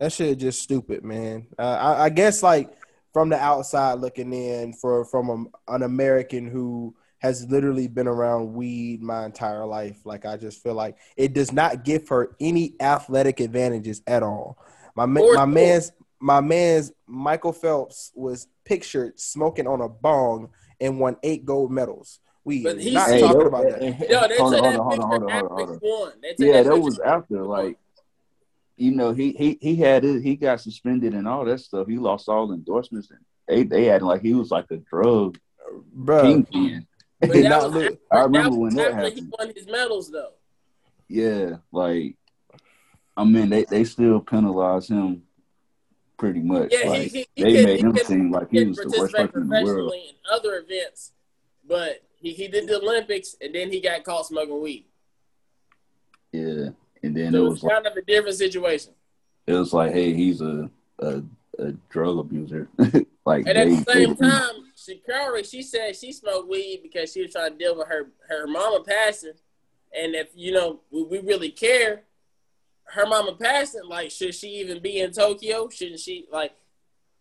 that shit just stupid, man. Uh, I, I guess like from the outside looking in for from a, an American who has literally been around weed my entire life. Like I just feel like it does not give her any athletic advantages at all. My ma- my man's my man's Michael Phelps was pictured smoking on a bong and won eight gold medals. We But he's- not Hey, talking yo, about that. Yo, they hold on, hold on, hold on, hold on, hold on, after hold on. he won. They took Yeah, that was after after won. like you know he he he had it. He got suspended and all that stuff. He lost all endorsements and they they acting like he was like a drug Bro, kingpin. But did not was look- after, I remember that when was that after he won his medals, though. Yeah, like I mean they they still penalize him pretty much. Yeah, like he, he, he they could, made he him seem like he he was the worst person in the world. in other events, but he, he did the Olympics and then he got caught smoking weed. Yeah, and then So it it was like kind of a different situation. it was like hey he's a a, a drug abuser. like And at they, the same they- time, Sha'Carri, she said she smoked weed because she was trying to deal with her her mama passing. And if you know we, we really care, her mama passing, like should she even be in Tokyo? Shouldn't she like?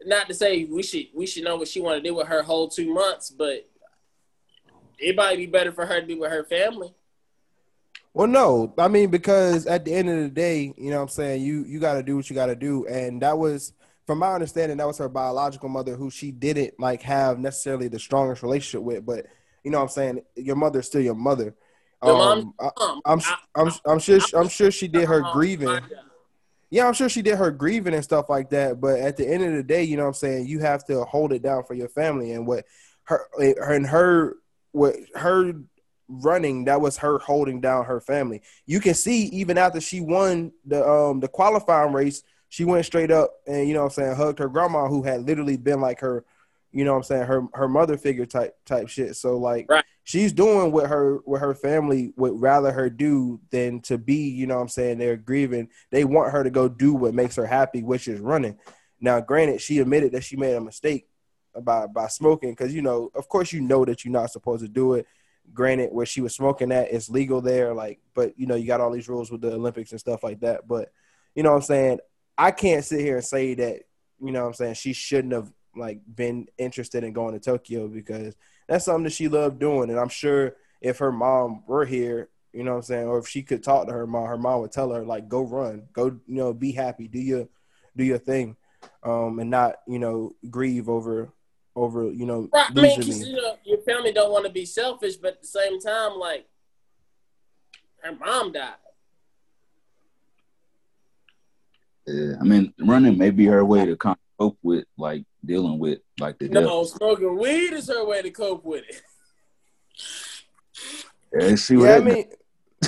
Not to say we should we should know what she want to do with her whole two months, but it might be better for her to be with her family. Well, no, I mean because at the end of the day, you know what I'm saying, you you got to do what you got to do and that was from my understanding that was her biological mother who she didn't like have necessarily the strongest relationship with, but you know what I'm saying, your mother's still your mother. Um, I, Mom, I'm I'm I'm sure I'm sure she did her grieving. Yeah, I'm sure she did her grieving and stuff like that. But at the end of the day, you know what I'm saying, you have to hold it down for your family. And what her and her what her running, that was her holding down her family. You can see even after she won the um the qualifying race, she went straight up and you know what I'm saying, hugged her grandma who had literally been like her, you know what I'm saying, her her mother figure type type shit. So like Right. she's doing what her what her family would rather her do than to be, you know what I'm saying, they're grieving. They want her to go do what makes her happy, which is running. Now, granted, she admitted that she made a mistake by by smoking because you know, of course, you know that you're not supposed to do it. Granted, where she was smoking at, it's legal there, like, but you know, you got all these rules with the Olympics and stuff like that. But you know what I'm saying? I can't sit here and say that, you know what I'm saying, she shouldn't have like been interested in going to Tokyo because that's something that she loved doing. And I'm sure if her mom were here, you know what I'm saying, or if she could talk to her mom, her mom would tell her, like, go run, go, you know, be happy, do your do your thing. Um, and not, you know, grieve over over, you know, Right, I mean, losing 'cause, you know, your family don't want to be selfish, but at the same time, like her mom died. Yeah, I mean, running may be her way to kind of cope with like dealing with like the death. No, smoking weed is her way to cope with it. Yeah, see what Yeah, I mean,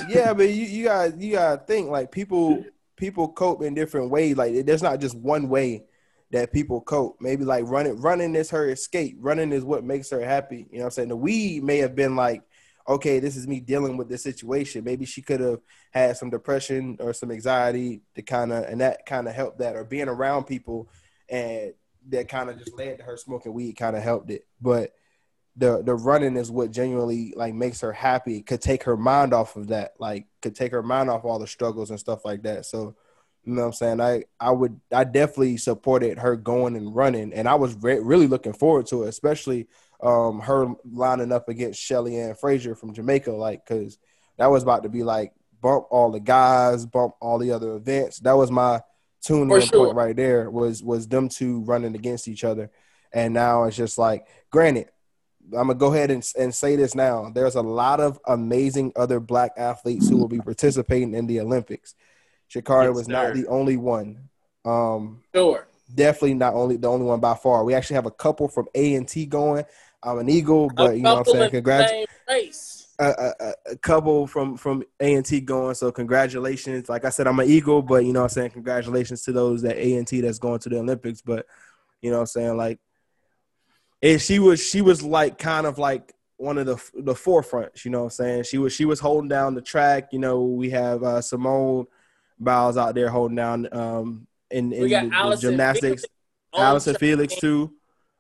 yeah, but you, you got you gotta think like people people cope in different ways. Like there's not just one way that people cope. Maybe like running running is her escape. Running is what makes her happy. You know what I'm saying? The weed may have been like, okay, this is me dealing with this situation. Maybe she could have had some depression or some anxiety to kind of and that kind of helped that or being around people and that kind of just led to her smoking weed kind of helped it. But the the running is what genuinely like makes her happy could take her mind off of that like could take her mind off all the struggles and stuff like that. So you know what i'm saying? I i would i definitely supported her going and running and i was re- really looking forward to it especially um her lining up against Shelly-Ann Fraser from jamaica like because that was about to be like bump all the guys bump all the other events. That was my in sure. point right there was was them two running against each other and now it's just like granted I'm gonna go ahead and, and say this now. There's a lot of amazing other black athletes who will be participating in the Olympics. Sha'Carri Yes, was not the only one. Um, Sure. definitely not only the only one by far. We actually have a couple from A and T going. I'm an Eagle, but you know what I'm saying. in Congrats. A, a, a- couple from from A and T going. So congratulations. Like I said, I'm an Eagle, but you know what I'm saying. Congratulations to those that A and T that's going to the Olympics. But you know what I'm saying. Like, and she was she was like kind of like one of the the forefronts. You know what I'm saying. She was she was holding down the track. You know, we have uh, Simone Biles out there holding down um in, in the, the gymnastics. Felix Allyson. Felix too.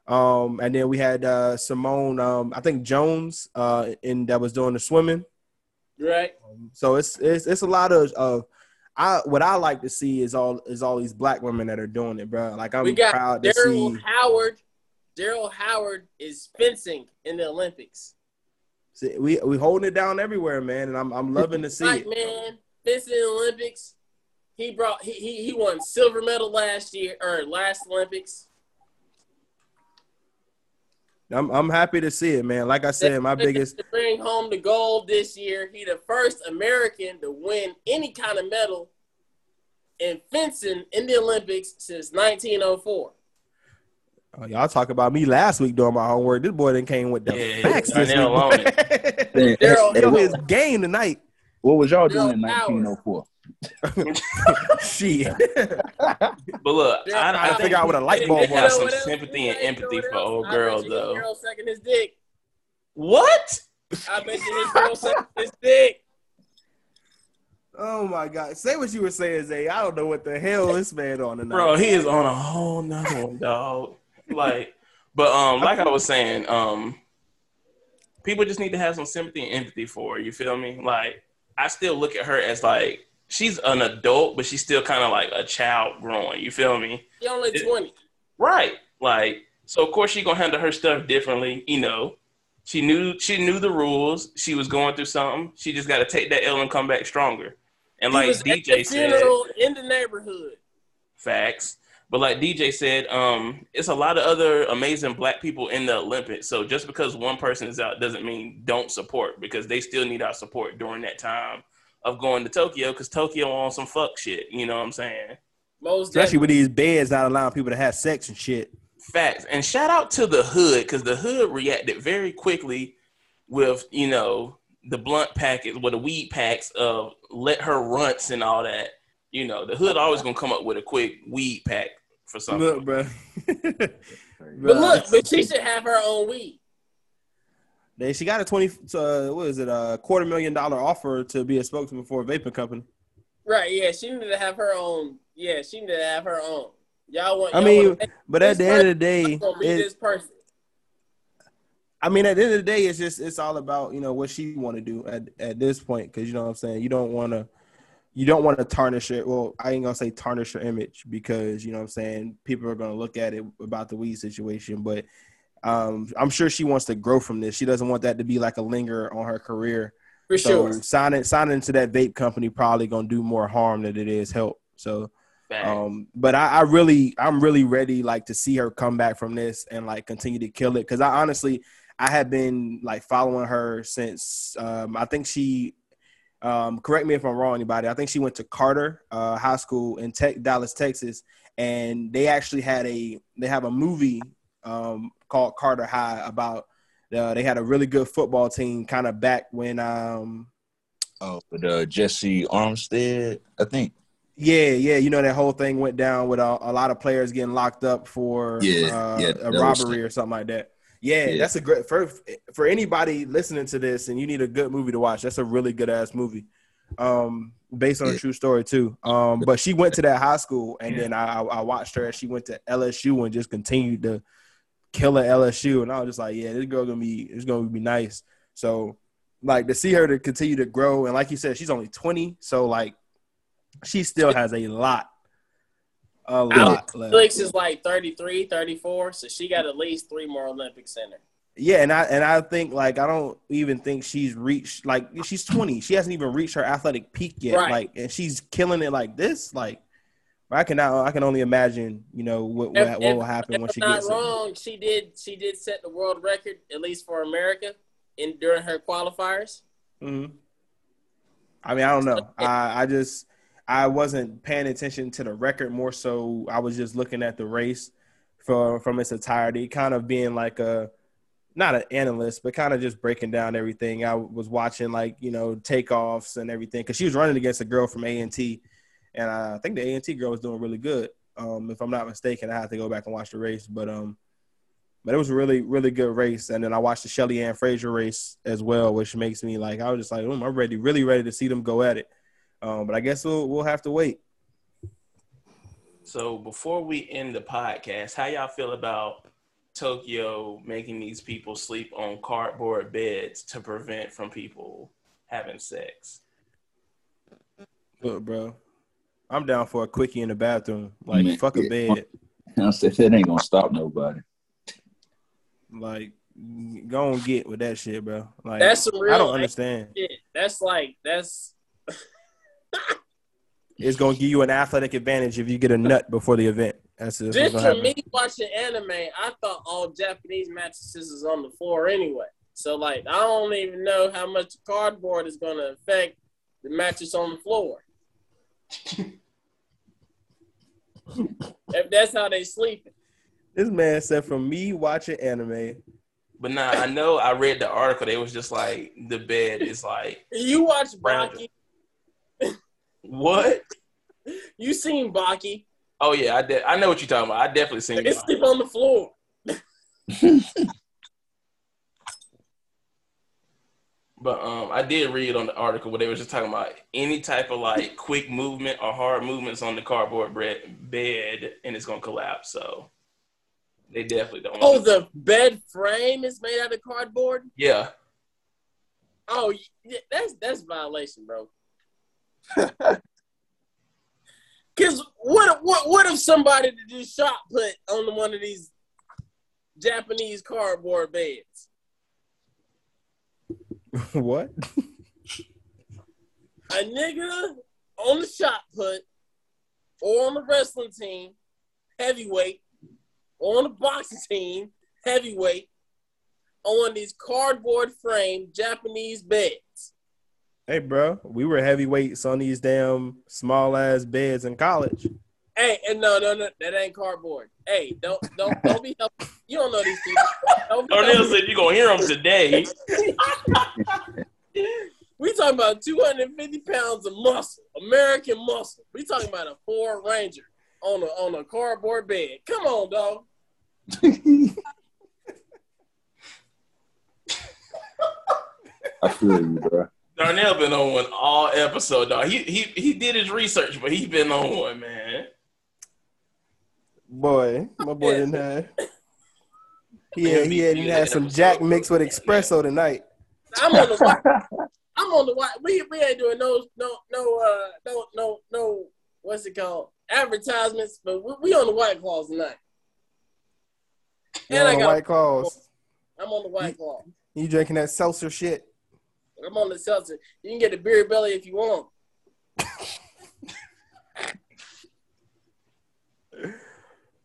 Um, and then we had uh, Simone, um, I think Jones, uh, in that was doing the swimming. Right. So it's it's it's a lot of of I what I like to see is all is all these black women that are doing it, bro. Like I'm we got proud to Daryl see. Howard. Daryl Howard is fencing in the Olympics. See, we we holding it down everywhere, man, and I'm I'm loving to see Like it. man, fencing in the Olympics. He brought he, he he won silver medal last year or last Olympics. I'm I'm happy to see it, man. Like I said, my biggest to bring home the gold this year. He the first American to win any kind of medal in fencing in the Olympics since 1904. oh, y'all talk about me last week doing my homework. This boy then came with the Yeah, facts this Darnel week. on Hey, Daryl, hey, Yo, his game tonight. what was y'all doing in Daryl Howard. 1904? Shit. But look, I, I I think figure out what a light bulb know have was. some sympathy and empathy for else? old I girls, bet you his though. Girl sucking his dick. What? I bet you his girl sucking his dick. Oh my god. Say what you were saying, Zay. I don't know what the hell this man on tonight. Bro, he is on a whole nother one, dog. Like, but um, like I was saying, um, people just need to have some sympathy and empathy for her. You feel me? Like, I still look at her as like she's an adult, but she's still kind of like a child growing. You feel me? He only 20. Right. Like, so of course she gonna handle her stuff differently. You know, she knew she knew the rules. She was going through something. She just got to take that L and come back stronger. And He like was at the DJ said, in the neighborhood. facts. But like DJ said, um, it's a lot of other amazing black people in the Olympics. So just because one person is out doesn't mean don't support because they still need our support during that time of going to Tokyo because Tokyo on some fuck shit. You know what I'm saying? Most Especially with these beds not allowing people to have sex and shit. Facts. And shout out to the hood because the hood reacted very quickly with, you know, the blunt packets, with the weed packs of let her runts and all that. You know, the hood always gonna come up with a quick weed pack for something. Look, bro. But look, but she should have her own weed. They, she got a twenty. Uh, what is it? A quarter million dollar offer to be a spokesman for a vaping company. Right, yeah. She needed to have her own. Yeah, she needed to have her own. Y'all want I y'all mean, But at the end of the day, it- this person. I mean, at the end of the day, it's just it's all about you know what she want to do at at this point because you know what I'm saying. You don't want to, you don't want to tarnish it. Well, I ain't gonna say tarnish her image because you know what I'm saying people are gonna look at it about the weed situation, but um, I'm sure she wants to grow from this. She doesn't want that to be like a linger on her career. For so sure. signing signing into that vape company probably gonna do more harm than it is help. So um, but I, I really, I'm really ready, like, to see her come back from this and like continue to kill it. Because I honestly, I have been like following her since um, I think she. Um, correct me if I'm wrong, anybody. I think she went to Carter uh, High School in Tech, Dallas, Texas, and they actually had a they have a movie um, called Carter High about. Uh, they had a really good football team, kind of back when um, Oh, with uh, Jessie Armstead, I think. Yeah, yeah, you know that whole thing went down with a, a lot of players getting locked up for Yeah, uh, yeah, a robbery or something like that. Yeah, Yeah. that's a great for for anybody listening to this, and you need a good movie to watch. That's a really good ass movie, um, based on a true story too. Um, but she went to that high school, and Yeah. then I, I I watched her as she went to LSU and just continued to kill at LSU, and I was just like, yeah, this girl gonna be it's gonna be nice. So like to see her to continue to grow, and like you said, she's only twenty, so like she still has a lot, a lot left. Felix is like 33, 34, so she got at least three more Olympics in her. Yeah, and I and I think like I don't even think she's reached like she's twenty. She hasn't even reached her athletic peak yet. Right. Like, and she's killing it like this. Like, I can I can only imagine, you know, what what, If- what if- will happen If when I'm she not gets it. wrong, she did she did set the world record at least for America in during her qualifiers. Mhm. I mean, I don't know. I I just I wasn't paying attention to the record more so. I was just looking at the race for from its entirety, kind of being like a not an analyst, but kind of just breaking down everything. I was watching like you know takeoffs and everything because she was running against a girl from A and T, and I think the A and T girl was doing really good. Um, if I'm not mistaken, I have to go back and watch the race, but um, but it was a really really good race. And then I watched the Shelly Ann Fraser race as well, which makes me like I was just like, oh, I'm ready, really ready to see them go at it. Um, but I guess we'll we'll have to wait. So before we end the podcast, how y'all feel about Tokyo making these people sleep on cardboard beds to prevent from people having sex? Look, bro, I'm down for a quickie in the bathroom. Like Man, fuck a bed. I said that ain't gonna stop nobody. Like go and get with that shit, bro. Like That's some real I don't understand. shit. That's like that's It's gonna give you an athletic advantage if you get a nut before the event. That's just just gonna for happen. me watching anime. I thought all Japanese mattresses is on the floor anyway. So like I don't even know how much cardboard is gonna affect the mattress on the floor. If that's how they sleeping. This man said from me watching anime, But nah, I know I read the article. They was just like the bed is like You watch Brandon. Baki. what? You seen Baki. Oh yeah, I de- I know what you're talking about. I definitely seen They it. sleep on the floor. But um, I did read on the article where they were just talking about any type of like quick movement or hard movements on the cardboard bread bed, and it's gonna collapse. So they definitely don't. Oh, the bed frame is made out of cardboard. yeah. Oh, that's that's violation, bro. Cause what if- what what if somebody to do shot put on one of these Japanese cardboard beds? what? A nigga on the shot put or on the wrestling team, heavyweight, or on the boxing team, heavyweight, on these cardboard frame Japanese beds. Hey, bro, we were heavyweights on these damn small ass beds in college. Hey, and no, no, no, that ain't cardboard. Hey, don't, don't, don't be helping. You don't know these people. Don't Darnel said you're gonna hear them today. We talking about 250 pounds of muscle, American muscle. We talking about a Ford Ranger on a on a cardboard bed. Come on, dog. I feel you, bro. Darnel been on one all episode, dog. He he he did his research, but he been on one, man. Boy, my boy Yeah. didn't have. He Man, had, he had, he had some Jack mixed with espresso tonight. I'm on the white. I'm on the white. We we ain't doing no no no uh no no no what's it called advertisements, but we, we on the white claws tonight. You And I got White Claws. I'm on the white claw. You drinking that seltzer shit? I'm on the seltzer. You can get a beer belly if you want.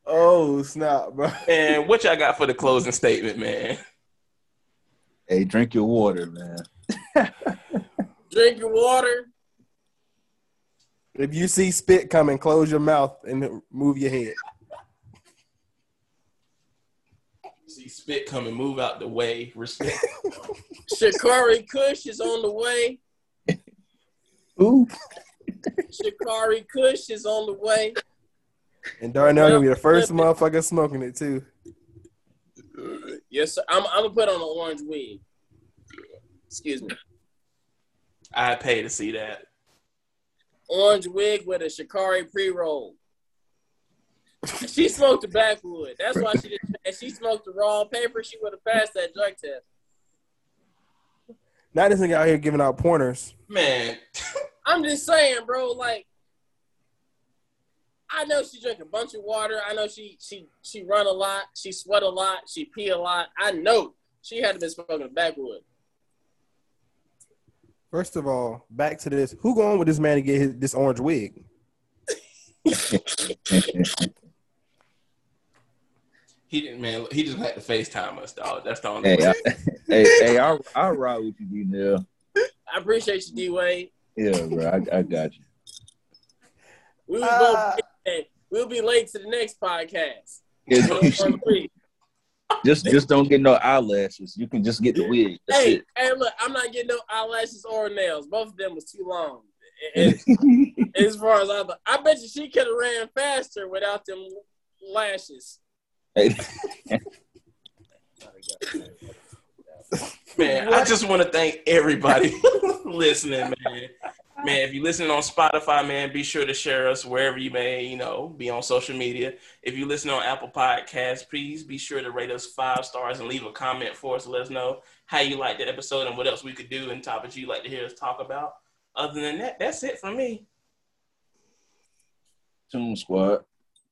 Oh snap, bro! And what y'all got for the closing statement, man? Hey, drink your water, man. Drink your water. If you see spit coming, close your mouth and move your head. See spit coming, move out the way. Respect. Sha'Carri Kush is on the way. Ooh. Sha'Carri Kush is on the way. And Darnel gonna be the first motherfucker smoking it too. Yes, sir. I'm, I'm gonna put on an orange wig. Excuse me. I pay to see that. Orange wig with a Sha'Carri pre roll. She smoked the backwood. That's why she didn't. If she smoked the raw paper, she would have passed that drug test. Not this nigga out here giving out pointers. Man, I'm just saying, bro. Like, I know she drink a bunch of water. I know she she she run a lot. She sweat a lot. She pee a lot. I know she had to been smoking the backwood. First of all, back to this. Who going with this man to get his, this orange wig? he didn't. Man, he just had to Facetime us, dog. That's the only. hey, way. I, hey, hey, I'll, I'll ride with you, D. Nell. I appreciate you, D Wade. Yeah, bro, I, I got you. We will Ah. Go. We'll be late to the next podcast. Just, just don't get no eyelashes. You can just get the wig. That's hey, it. hey, look, I'm not getting no eyelashes or nails. Both of them was too long. And- and as far as I, I bet you she could have ran faster without them lashes. Hey, Man, I just want to thank everybody listening, man. Man, if you're listening on Spotify, man, be sure to share us wherever you may, you know, be on social media. If you listen on Apple Podcasts, please be sure to rate us five stars and leave a comment for us let us know how you like the episode and what else we could do and topics you'd like to hear us talk about. Other than that, that's it for me. Tune Squad.